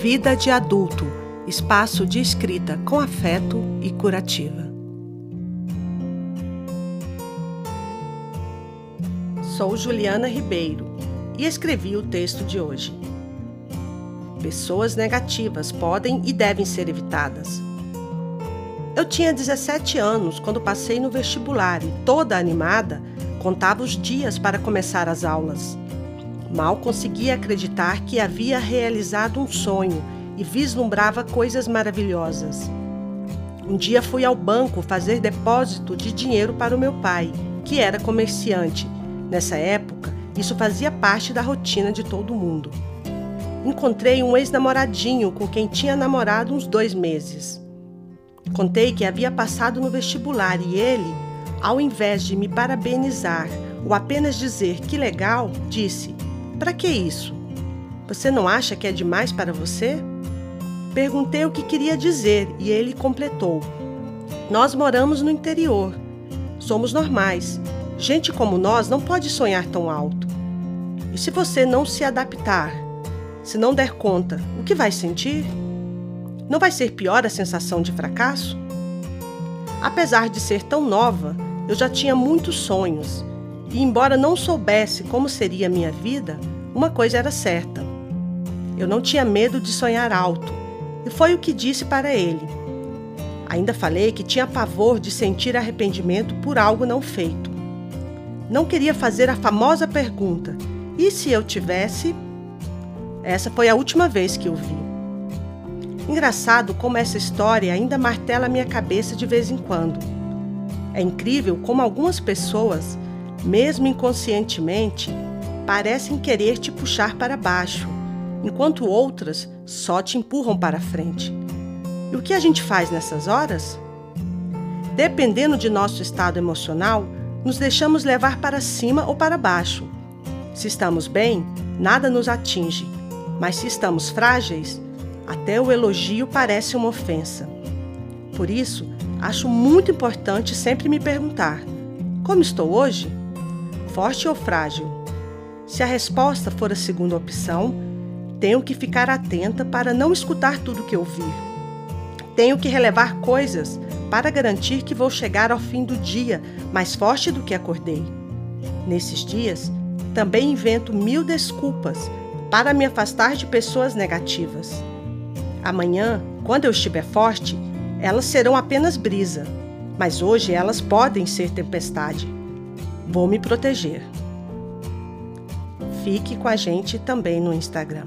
Vida de Adulto espaço de escrita com afeto e curativa. Sou Juliana Ribeiro e escrevi o texto de hoje. Pessoas negativas podem e devem ser evitadas. Eu tinha 17 anos quando passei no vestibular e, toda animada, contava os dias para começar as aulas. Mal conseguia acreditar que havia realizado um sonho e vislumbrava coisas maravilhosas. Um dia fui ao banco fazer depósito de dinheiro para o meu pai, que era comerciante. Nessa época, isso fazia parte da rotina de todo mundo. Encontrei um ex-namoradinho com quem tinha namorado uns dois meses. Contei que havia passado no vestibular e ele, ao invés de me parabenizar ou apenas dizer que legal, disse: para que isso? Você não acha que é demais para você? Perguntei o que queria dizer e ele completou: Nós moramos no interior. Somos normais. Gente como nós não pode sonhar tão alto. E se você não se adaptar, se não der conta, o que vai sentir? Não vai ser pior a sensação de fracasso? Apesar de ser tão nova, eu já tinha muitos sonhos e, embora não soubesse como seria a minha vida, uma coisa era certa: eu não tinha medo de sonhar alto, e foi o que disse para ele. Ainda falei que tinha pavor de sentir arrependimento por algo não feito. Não queria fazer a famosa pergunta: e se eu tivesse? Essa foi a última vez que o vi. Engraçado como essa história ainda martela minha cabeça de vez em quando. É incrível como algumas pessoas mesmo inconscientemente, parecem querer te puxar para baixo, enquanto outras só te empurram para frente. E o que a gente faz nessas horas? Dependendo de nosso estado emocional, nos deixamos levar para cima ou para baixo. Se estamos bem, nada nos atinge, mas se estamos frágeis, até o elogio parece uma ofensa. Por isso, acho muito importante sempre me perguntar: como estou hoje? forte ou frágil? Se a resposta for a segunda opção, tenho que ficar atenta para não escutar tudo que ouvir. Tenho que relevar coisas para garantir que vou chegar ao fim do dia mais forte do que acordei. Nesses dias, também invento mil desculpas para me afastar de pessoas negativas. Amanhã, quando eu estiver forte, elas serão apenas brisa, mas hoje elas podem ser tempestade. Vou me proteger. Fique com a gente também no Instagram.